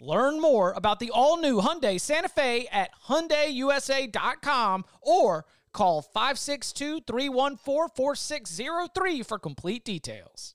Learn more about the all-new Hyundai Santa Fe at hyundaiusa.com or call 562-314-4603 for complete details.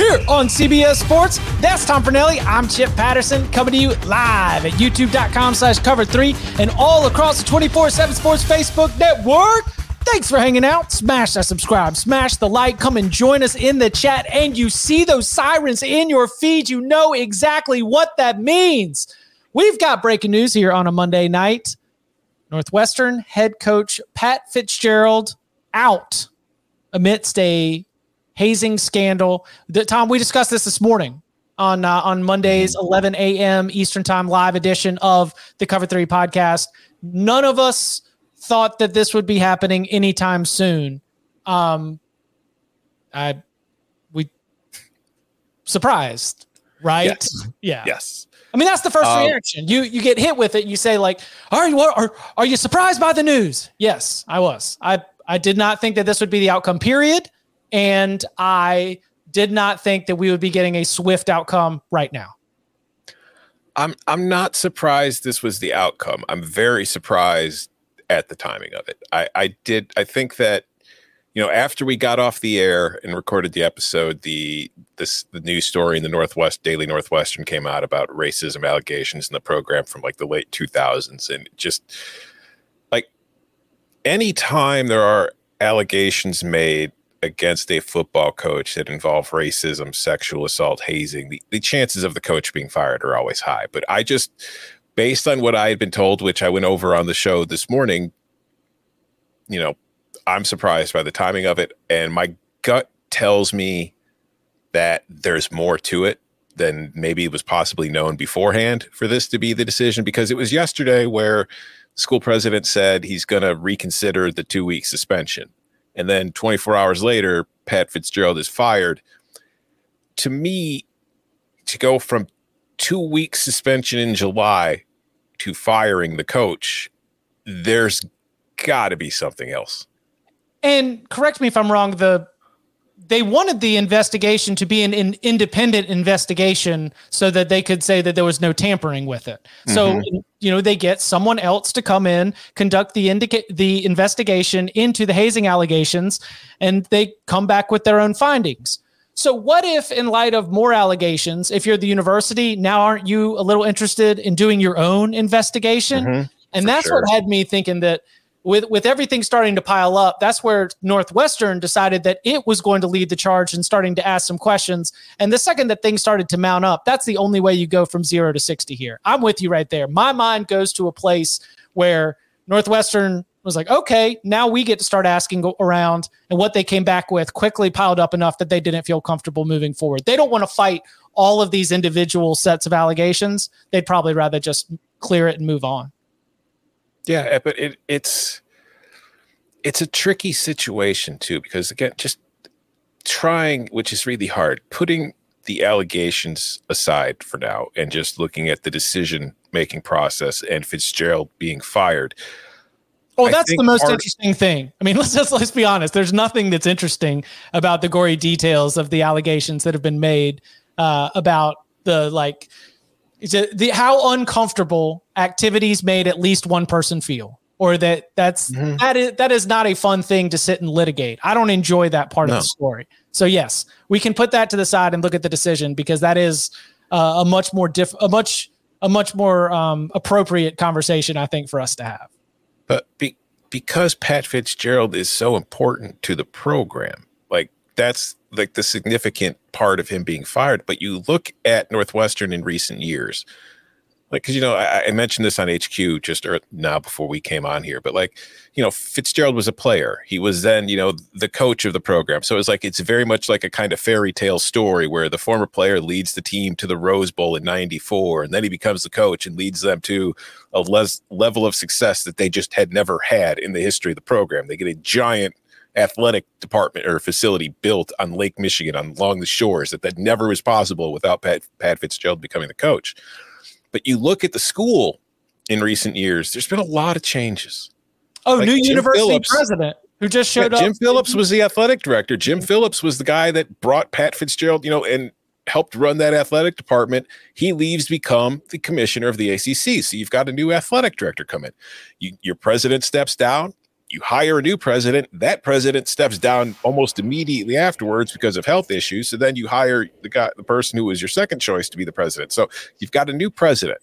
here on CBS Sports. That's Tom Fornelli. I'm Chip Patterson coming to you live at youtube.com slash cover 3 and all across the 24-7 Sports Facebook network. Thanks for hanging out. Smash that subscribe, smash the like, come and join us in the chat. And you see those sirens in your feed, you know exactly what that means. We've got breaking news here on a Monday night. Northwestern head coach Pat Fitzgerald out amidst a hazing scandal. The, Tom, we discussed this this morning on uh, on Monday's 11 a.m. Eastern Time live edition of the Cover Three podcast. None of us thought that this would be happening anytime soon. Um, I we surprised, right? Yes. Yeah. Yes. I mean, that's the first Um, reaction. You you get hit with it. You say like, "Are you are are you surprised by the news?" Yes, I was. I I did not think that this would be the outcome. Period. And I did not think that we would be getting a swift outcome right now. I'm I'm not surprised this was the outcome. I'm very surprised at the timing of it. I, I did I think that you know after we got off the air and recorded the episode, the this the news story in the Northwest Daily Northwestern came out about racism allegations in the program from like the late 2000s and just like anytime there are allegations made against a football coach that involve racism, sexual assault, hazing, the, the chances of the coach being fired are always high. But I just, based on what I had been told, which I went over on the show this morning, you know, I'm surprised by the timing of it. And my gut tells me that there's more to it than maybe was possibly known beforehand for this to be the decision because it was yesterday where the school president said he's going to reconsider the two week suspension and then 24 hours later, Pat Fitzgerald is fired. To me, to go from two weeks suspension in July to firing the coach, there's got to be something else. And correct me if I'm wrong. The they wanted the investigation to be an, an independent investigation so that they could say that there was no tampering with it. So Mhm. you know they get someone else to come in, conduct the indica- the investigation into the hazing allegations, and they come back with their own findings. So what if, in light of more allegations, if you're the university, now aren't you a little interested in doing your own investigation? Mhm, and for that's sure. what had me thinking that with with everything starting to pile up, that's where Northwestern decided that it was going to lead the charge and starting to ask some questions. And the second that things started to mount up, that's the only way you go from zero to 60 here. I'm with you right there. My mind goes to a place where Northwestern was like, okay, now we get to start asking around. And what they came back with quickly piled up enough that they didn't feel comfortable moving forward. They don't want to fight all of these individual sets of allegations. They'd probably rather just clear it and move on. Yeah, eh, but it, it's it's a tricky situation too because again, just trying, which is really hard, putting the allegations aside for now and just looking at the decision making process and Fitzgerald being fired. Oh, that's the most interesting thing. I mean, let's just let's be honest. There's nothing that's interesting about the gory details of the allegations that have been made uh, about the like the how uncomfortable activities made at least one person feel or that that's mm-hmm. that is that is not a fun thing to sit and litigate. I don't enjoy that part no. of the story. So yes, we can put that to the side and look at the decision because that is uh, a much more diff a much a much more um, appropriate conversation I think for us to have. But be, because Pat Fitzgerald is so important to the program, like that's like the significant part of him being fired. But you look at Northwestern in recent years, like because you know I, I, mentioned this on HQ just now before we came on here, but like you know Fitzgerald was a player. He was then you know the coach of the program, so it's like it's very much like a kind of fairy tale story where the former player leads the team to the Rose Bowl in '94, and then he becomes the coach and leads them to a les- level of success that they just had never had in the history of the program. They get a giant athletic department or facility built on Lake Michigan on along the shores that that never was possible without Pat, Pat Fitzgerald becoming the coach. But you look at the school in recent years, there's been a lot of changes. Oh, like new Jim university Phillips, president who just showed yeah, up. Jim Phillips was the athletic director. Jim Phillips was the guy that brought Pat Fitzgerald, you know, and helped run that athletic department. He leaves to become the commissioner of the ACC. So you've got a new athletic director come in. You, your president steps down you hire a new president that president steps down almost immediately afterwards because of health issues. So then you hire the guy the person who was your second choice to be the president. So you've got a new president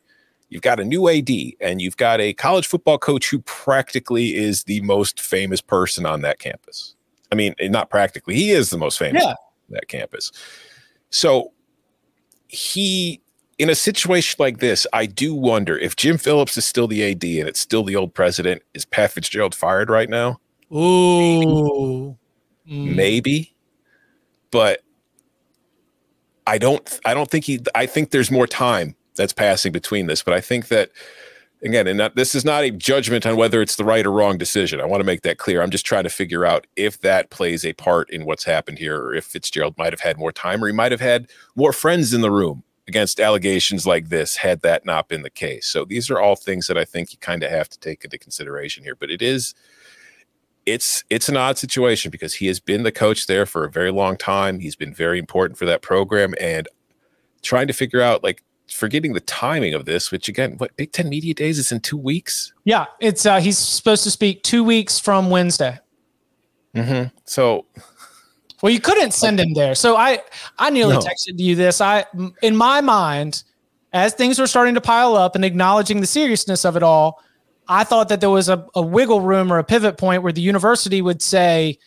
you've got a new ad and you've got a college football coach who practically is the most famous person on that campus. I mean eh, not practically he is the most famous yeah. that campus. So he in a situation like this, I do wonder if Jim Phillips is still the AD and it's still the old president. Is Pat Fitzgerald fired right now? Ooh, maybe, mm. maybe. but I don't. I don't think he. I think there's more time that's passing between this, but I think that again, and not, this is not a judgment on whether it's the right or wrong decision. I want to make that clear. I'm just trying to figure out if that plays a part in what's happened here, or if Fitzgerald might have had more time, or he might have had more friends in the room against allegations like this had that not been the case. So these are all things that I think you kind of have to take into consideration here. But it is it's it's an odd situation because he has been the coach there for a very long time. He's been very important for that program and trying to figure out like forgetting the timing of this, which again, what Big Ten Media Days is in two weeks. Yeah, it's uh he's supposed to speak two weeks from Wednesday. Mm-hmm. So well, you couldn't send him there. So I I nearly no. texted you this. I in my mind, as things were starting to pile up and acknowledging the seriousness of it all, I thought that there was a, a wiggle room or a pivot point where the university would say,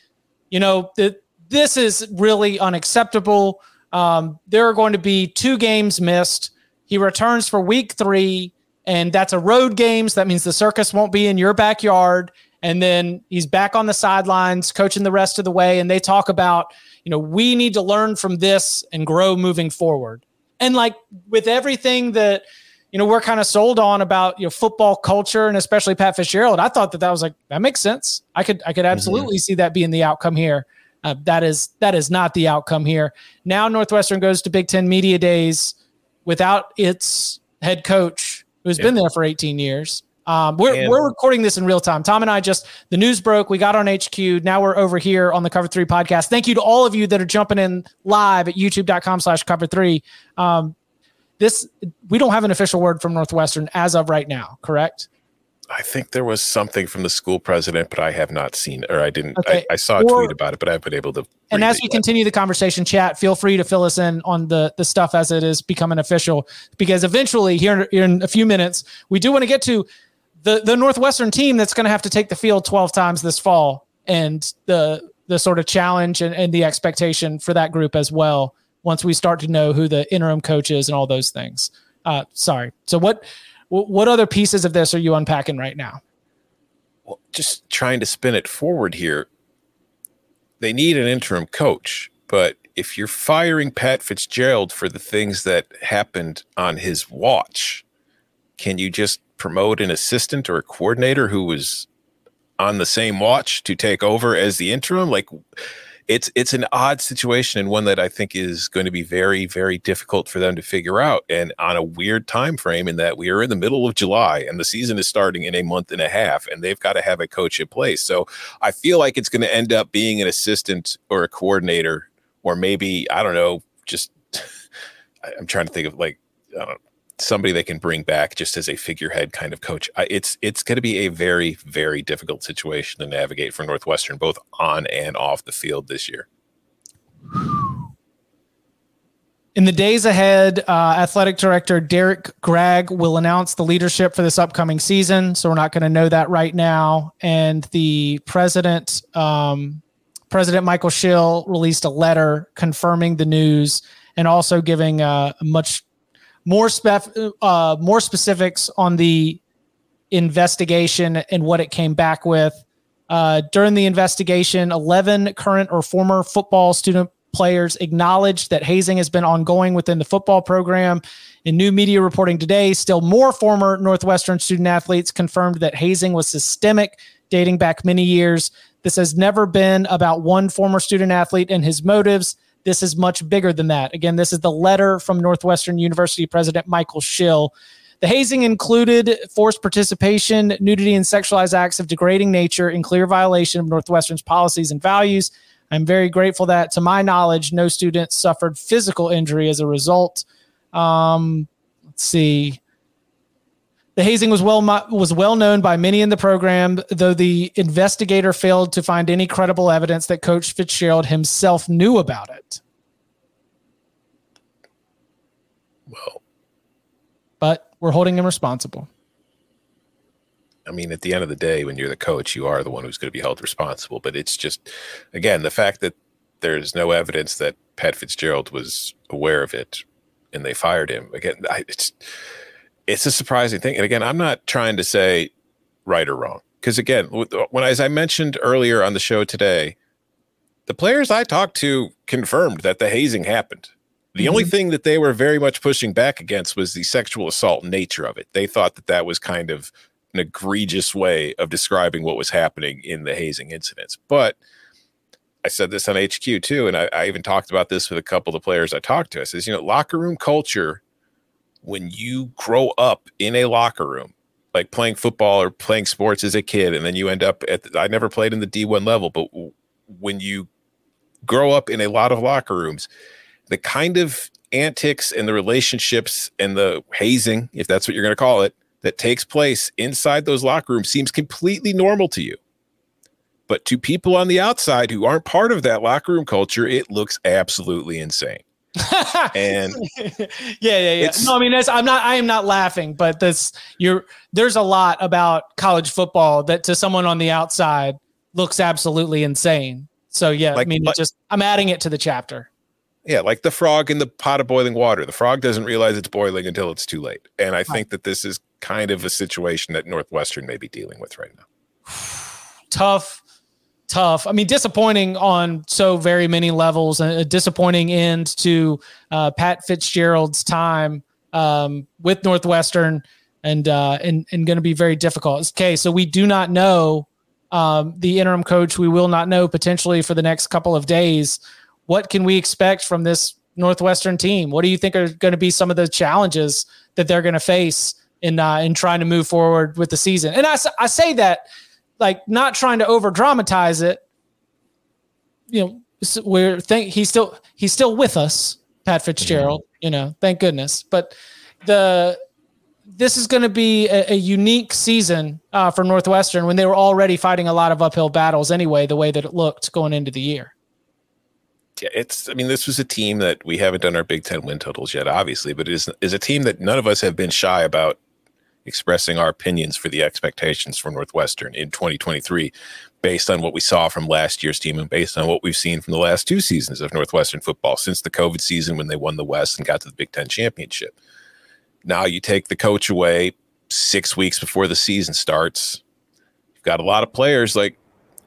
you know, that this is really unacceptable. Um, there are going to be two games missed. He returns for week three, and that's a road games. That means the circus won't be in your backyard and then he's back on the sidelines coaching the rest of the way and they talk about you know we need to learn from this and grow moving forward and like with everything that you know we're kind of sold on about you know football culture and especially Pat Fitzgerald I thought that that was like that makes sense I could I could mm-hmm. absolutely mm-hmm. see that being the outcome here uh, that is that is not the outcome here now Northwestern goes to Big 10 media days without its head coach who's yeah. been there for 18 years um, we're, and, we're recording this in real time. Tom and I just, the news broke. We got on HQ. Now we're over here on the Cover Three podcast. Thank you to all of you that are jumping in live at youtube.com slash cover three. Um, this, we don't have an official word from Northwestern as of right now, correct? I think there was something from the school president, but I have not seen or I didn't. Okay. I, I, saw a or, tweet about it, but I have been able to. And as we continue the conversation, chat, feel free to fill us in on the the stuff as it is becoming official, because eventually here in, in a few minutes we do want to get to the the Northwestern team that's going to have to take the field 12 times this fall and the the sort of challenge and, and the expectation for that group as well once we start to know who the interim coach is and all those things. Uh, sorry. So what what other pieces of this are you unpacking right now? Well, just trying to spin it forward here. They need an interim coach, but if you're firing Pat Fitzgerald for the things that happened on his watch, can you just promote an assistant or a coordinator who was on the same watch to take over as the interim? Like it's it's an odd situation and one that I think is going to be very very difficult for them to figure out and on a weird time frame in that we are in the middle of July and the season is starting in a month and a half and they've got to have a coach in place. So I feel like it's going to end up being an assistant or a coordinator or maybe I don't know just I'm trying to think of like somebody they can bring back just as a figurehead kind of coach. It's it's going to be a very very difficult situation to navigate for Northwestern, both on and off the field this year. In the days ahead, uh, athletic director Derrick Gragg will announce the leadership for this upcoming season. So we're not going to know that right now. And the president, um, President Michael Schill, released a letter confirming the news and also giving uh, a much more spef- uh, more specifics on the investigation and what it came back with. Uh, during the investigation, 11 current or former football student players acknowledged that hazing has been ongoing within the football program. In new media reporting today, still more former Northwestern student athletes confirmed that hazing was systemic, dating back many years. This has never been about one former student athlete and his motives. This is much bigger than that. Again, this is the letter from Northwestern University President Michael Schill. The hazing included forced participation, nudity, and sexualized acts of degrading nature in clear violation of Northwestern's policies and values. I'm very grateful that, to my knowledge, no students suffered physical injury as a result. Um, let's see. The hazing was well was well known by many in the program, though the investigator failed to find any credible evidence that Coach Fitzgerald himself knew about it. Well, but we're holding him responsible. I mean, at the end of the day, when you're the coach, you are the one who's going to be held responsible. But it's just, again, the fact that there's no evidence that Pat Fitzgerald was aware of it and they fired him. Again, I, it's it's a surprising thing. And again, I'm not trying to say right or wrong because again, when as I mentioned earlier on the show today, the players I talked to confirmed that the hazing happened. The mm-hmm. only thing that they were very much pushing back against was the sexual assault nature of it. They thought that that was kind of an egregious way of describing what was happening in the hazing incidents. But I said this on HQ too, and I, I even talked about this with a couple of the players I talked to. I says, you know, locker room culture when you grow up in a locker room, like playing football or playing sports as a kid, and then you end up at, the, I never played in the D1 level, but when you grow up in a lot of locker rooms, the kind of antics and the relationships and the hazing, if that's what you're going to call it, that takes place inside those locker rooms seems completely normal to you. But to people on the outside who aren't part of that locker room culture, it looks absolutely insane and yeah, yeah, yeah. No, I mean, I'm not. I am not laughing, but this you're there's a lot about college football that to someone on the outside looks absolutely insane. So yeah, like, I mean, like, just I'm adding it to the chapter. Yeah, like the frog in the pot of boiling water. The frog doesn't realize it's boiling until it's too late. And I right. think that this is kind of a situation that Northwestern may be dealing with right now. Tough tough. I mean, disappointing on so very many levels, a disappointing end to uh, Pat Fitzgerald's time um, with Northwestern, and uh, and and going to be very difficult. Okay, so we do not know um, the interim coach. We will not know potentially for the next couple of days. What can we expect from this Northwestern team? What do you think are going to be some of the challenges that they're going to face in uh, in trying to move forward with the season? And I I say that like not trying to over dramatize it. You know, we're think he's still he's still with us, Pat Fitzgerald. Mm-hmm. You know, thank goodness. But the this is going to be a, a unique season uh, for Northwestern when they were already fighting a lot of uphill battles anyway. The way that it looked going into the year. Yeah, it's. I mean, this was a team that we haven't done our Big Ten win totals yet, obviously, but it is is a team that none of us have been shy about expressing our opinions for the expectations for Northwestern in 2023 based on what we saw from last year's team and based on what we've seen from the last two seasons of Northwestern football since the COVID season when they won the West and got to the Big Ten championship. Now you take the coach away six weeks before the season starts. You've got a lot of players like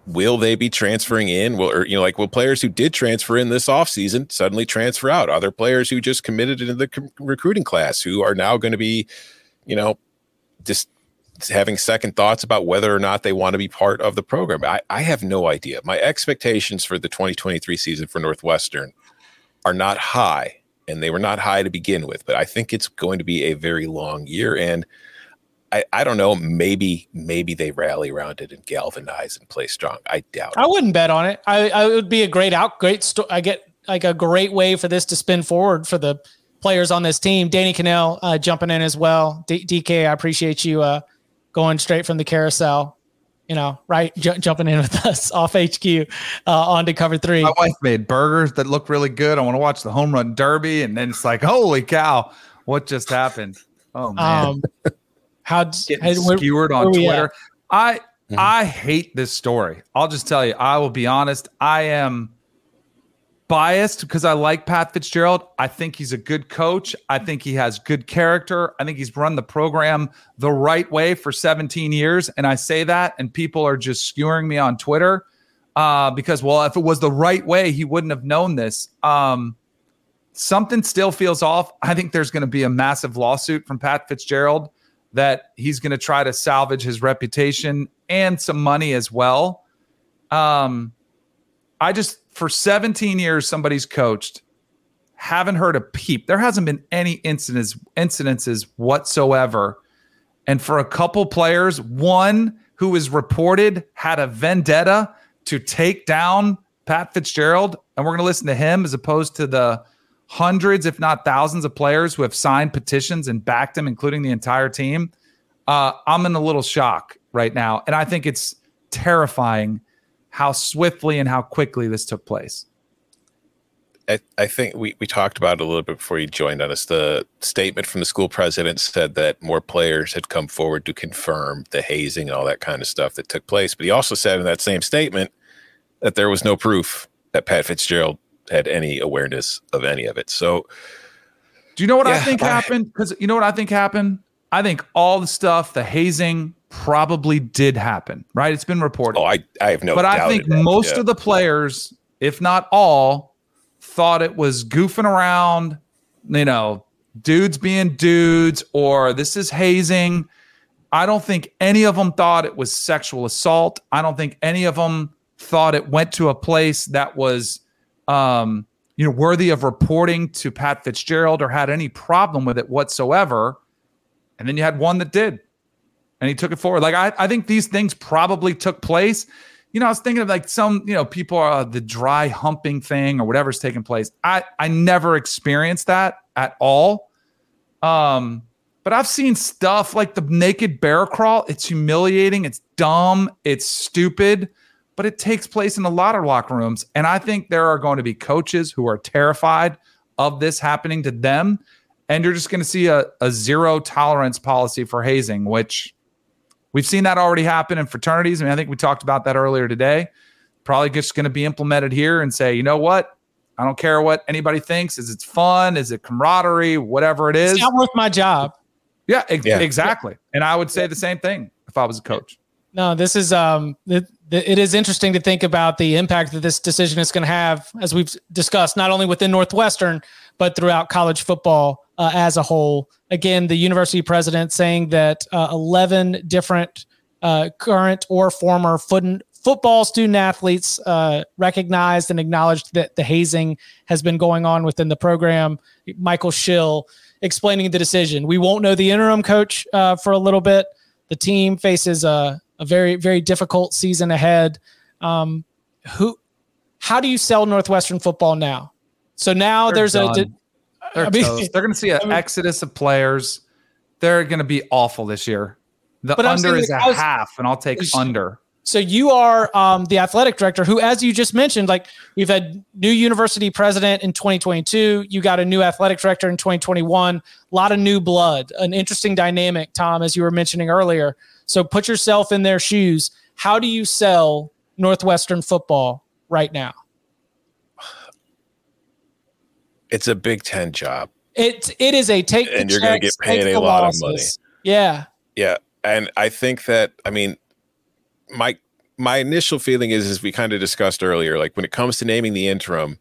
will they be transferring in? Will or you know, like will players who did transfer in this offseason suddenly transfer out? Other players who just committed into the recruiting class who are now going to be, you know, just having second thoughts about whether or not they want to be part of the program. I, I have no idea. My expectations for the 2023 season for Northwestern are not high, and they were not high to begin with, but I think it's going to be a very long year. And I, I don't know. Maybe maybe they rally around it and galvanize and play strong. I doubt. I wouldn't bet on it. I, I would be a great out, great. Sto- I get like a great way for this to spin forward for the players on this team. Danny Kanell uh, jumping in as well. D- DK, I appreciate you uh, going straight from the carousel. You know, right, j- jumping in with us off HQ uh, on to cover three. My wife made burgers that look really good. I want to watch the home run derby, and then it's like, holy cow, what just happened? Oh man. Um, how getting skewered on Twitter. I mm-hmm. I hate this story. I'll just tell you. I will be honest. I am biased because I like Pat Fitzgerald. I think he's a good coach. I think he has good character. I think he's run the program the right way for 17 years. And I say that, and people are just skewering me on Twitter uh, because, well, if it was the right way, he wouldn't have known this. Um, something still feels off. I think there's going to be a massive lawsuit from Pat Fitzgerald that he's going to try to salvage his reputation and some money as well. Um, I just for 17 years somebody's coached, haven't heard a peep. There hasn't been any incidents incidences whatsoever. And for a couple players, one who is reported had a vendetta to take down Pat Fitzgerald, and we're going to listen to him as opposed to the hundreds, if not thousands, of players who have signed petitions and backed him, including the entire team. Uh, I'm in a little shock right now. And I think it's terrifying how swiftly and how quickly this took place. I, I, think we, we talked about it a little bit before you joined on us. The statement from the school president said that more players had come forward to confirm the hazing and all that kind of stuff that took place. But he also said in that same statement that there was no proof that Pat Fitzgerald had any awareness of any of it. So, do you know what yeah, I think I, happened? Because you know what I think happened. I think all the stuff, the hazing, probably did happen. Right? It's been reported. Oh, I I have no. But I think most yeah. of the players, if not all, thought it was goofing around. You know, dudes being dudes, or this is hazing. I don't think any of them thought it was sexual assault. I don't think any of them thought it went to a place that was um, you know, worthy of reporting to Pat Fitzgerald or had any problem with it whatsoever. And then you had one that did, and he took it forward. Like I, I think these things probably took place. You know, I was thinking of like some, you know, people are the dry humping thing or whatever's taking place. I, I never experienced that at all. Um, but I've seen stuff like the naked bear crawl. It's humiliating. It's dumb. It's stupid but it takes place in a lot of locker rooms. And I think there are going to be coaches who are terrified of this happening to them. And you're just going to see a, a zero tolerance policy for hazing, which we've seen that already happen in fraternities. I mean, I think we talked about that earlier today. Probably just going to be implemented here and say, you know what? I don't care what anybody thinks. Is it fun? Is it camaraderie? Whatever it is. It's not worth my job. Yeah, e- yeah. exactly. And I would say the same thing if I was a coach. No, this is um it is interesting to think about the impact that this decision is going to have, as we've discussed, not only within Northwestern, but throughout college football uh, as a whole. Again, the university president saying that uh, 11 different uh, current or former foot- football student athletes uh, recognized and acknowledged that the hazing has been going on within the program. Michael Schill explaining the decision. We won't know the interim coach uh, for a little bit. The team faces a a very very difficult season ahead. Um, who, how do you sell Northwestern football now? So now They're there's done. a. They're, I mean, They're going to see an I mean, exodus of players. They're going to be awful this year. The under is a was, half, and I'll take under. So you are um, the athletic director, who, as you just mentioned, like we've had new university president in 2022. You got a new athletic director in 2021. A lot of new blood, an interesting dynamic, Tom, as you were mentioning earlier. So put yourself in their shoes. How do you sell Northwestern football right now? It's a Big Ten job. It it is a take, and you're going to get paid a lot losses. of money. Yeah, yeah, and I think that I mean my my initial feeling is as we kind of discussed earlier like when it comes to naming the interim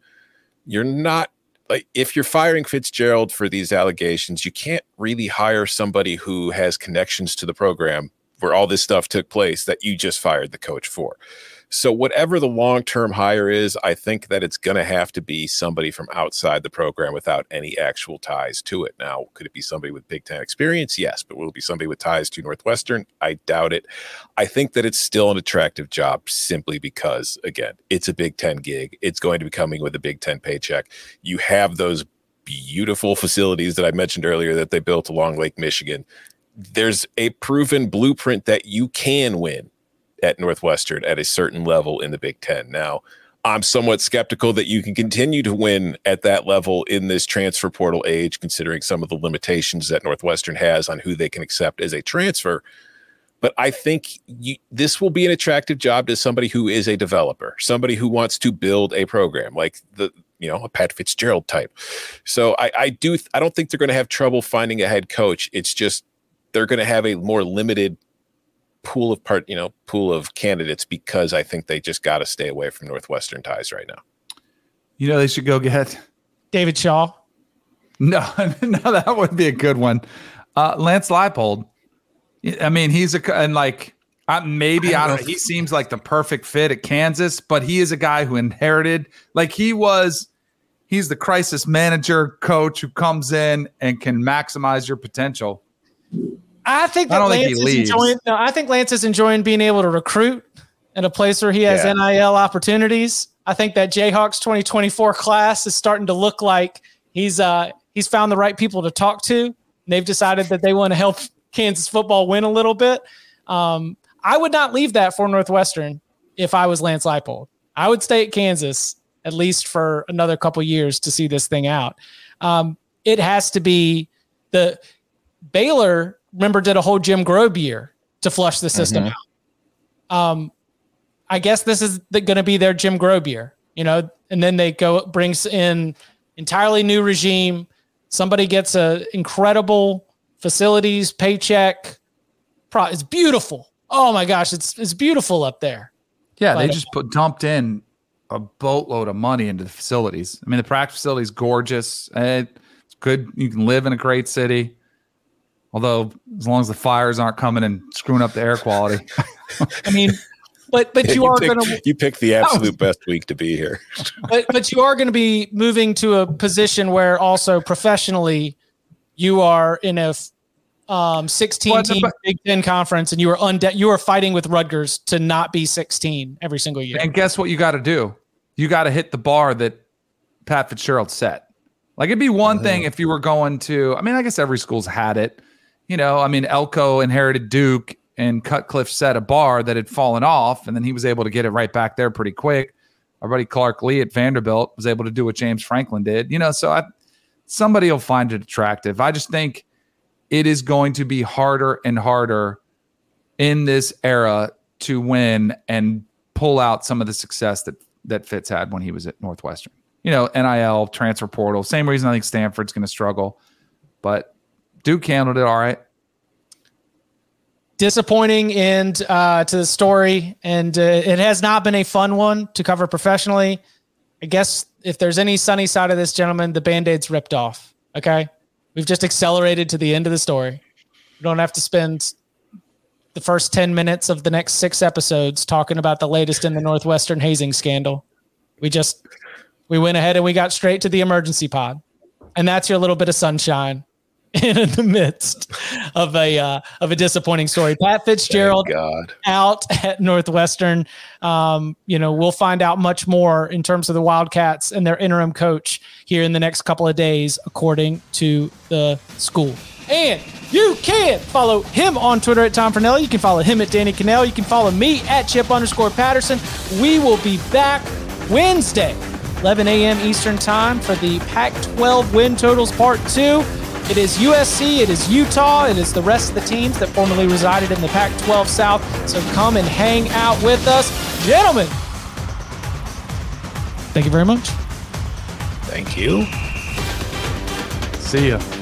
you're not like if you're firing Fitzgerald for these allegations you can't really hire somebody who has connections to the program where all this stuff took place that you just fired the coach for so whatever the long-term hire is, I think that it's going to have to be somebody from outside the program without any actual ties to it. Now, could it be somebody with Big Ten experience? Yes, but will it be somebody with ties to Northwestern? I doubt it. I think that it's still an attractive job simply because, again, it's a Big Ten gig. It's going to be coming with a Big Ten paycheck. You have those beautiful facilities that I mentioned earlier that they built along Lake Michigan. There's a proven blueprint that you can win at Northwestern at a certain level in the Big Ten. Now, I'm somewhat skeptical that you can continue to win at that level in this transfer portal age, considering some of the limitations that Northwestern has on who they can accept as a transfer. But I think you, this will be an attractive job to somebody who is a developer, somebody who wants to build a program like the you know a Pat Fitzgerald type. So I, I do I don't think they're going to have trouble finding a head coach. It's just they're going to have a more limited pool of part, you know, pool of candidates because I think they just got to stay away from Northwestern ties right now. You know, they should go get David Shaw. No, no, that would be a good one. Uh, Lance Leipold. I mean, he's a and like uh, maybe I don't, I don't know. He seems like the perfect fit at Kansas, but he is a guy who inherited like he was. He's the crisis manager coach who comes in and can maximize your potential. I think that I Lance is enjoying. No, I think Lance is enjoying being able to recruit in a place where he has yeah. NIL opportunities. I think that Jayhawks 2024 class is starting to look like he's uh he's found the right people to talk to. they've decided that they want to help Kansas football win a little bit. Um, I would not leave that for Northwestern if I was Lance Leipold. I would stay at Kansas at least for another couple years to see this thing out. Um, it has to be the Baylor remember did a whole Jim Grobe year to flush the system mm-hmm. out. Um, I guess this is going to be their Jim Grobe year, you know, and then they go brings in entirely new regime. Somebody gets a incredible facilities paycheck. Pro, it's beautiful. Oh my gosh, it's it's beautiful up there. Yeah, they just put dumped in a boatload of money into the facilities. I mean, the practice facility is gorgeous. It's good. You can live in a great city. Although, as long as the fires aren't coming and screwing up the air quality. I mean, but but you, you are going to you pick the absolute best week to be here. but but you are going to be moving to a position where also professionally, you are in a um 16 well, team Big Ten conference, and you are unde- you are fighting with Rutgers to not be 16 every single year. And guess what? You got to do. You got to hit the bar that Pat Fitzgerald set. Like it'd be one uh-huh. thing if you were going to. I mean, I guess every school's had it you know, I mean, Elko inherited Duke and Cutcliffe set a bar that had fallen off, and then he was able to get it right back there pretty quick. Our buddy Clark Lea at Vanderbilt was able to do what James Franklin did. You know, so I, somebody will find it attractive. I just think it is going to be harder and harder in this era to win and pull out some of the success that that Fitz had when he was at Northwestern. You know, NIL, transfer portal, same reason I think Stanford's going to struggle. But Duke handled it all right. Disappointing end uh, to the story, and uh, it has not been a fun one to cover professionally. I guess if there's any sunny side of this, gentleman, the band aid's ripped off. Okay. We've just accelerated to the end of the story. We don't have to spend the first 10 minutes of the next six episodes talking about the latest in the Northwestern hazing scandal. We just, we went ahead and we got straight to the emergency pod. And that's your little bit of sunshine in the midst of a uh, of a disappointing story. Pat Fitzgerald out at Northwestern. Um, you know, we'll find out much more in terms of the Wildcats and their interim coach here in the next couple of days, according to the school. And you can follow him on Twitter at Tom Fornelli. You can follow him at Danny Kanell. You can follow me at Chip underscore Patterson. We will be back Wednesday, 11 a.m. Eastern Time for the Pac 12 win totals part two. It is USC, it is Utah, it is the rest of the teams that formerly resided in the Pac 12 South. So come and hang out with us. Gentlemen, thank you very much. Thank you. See ya.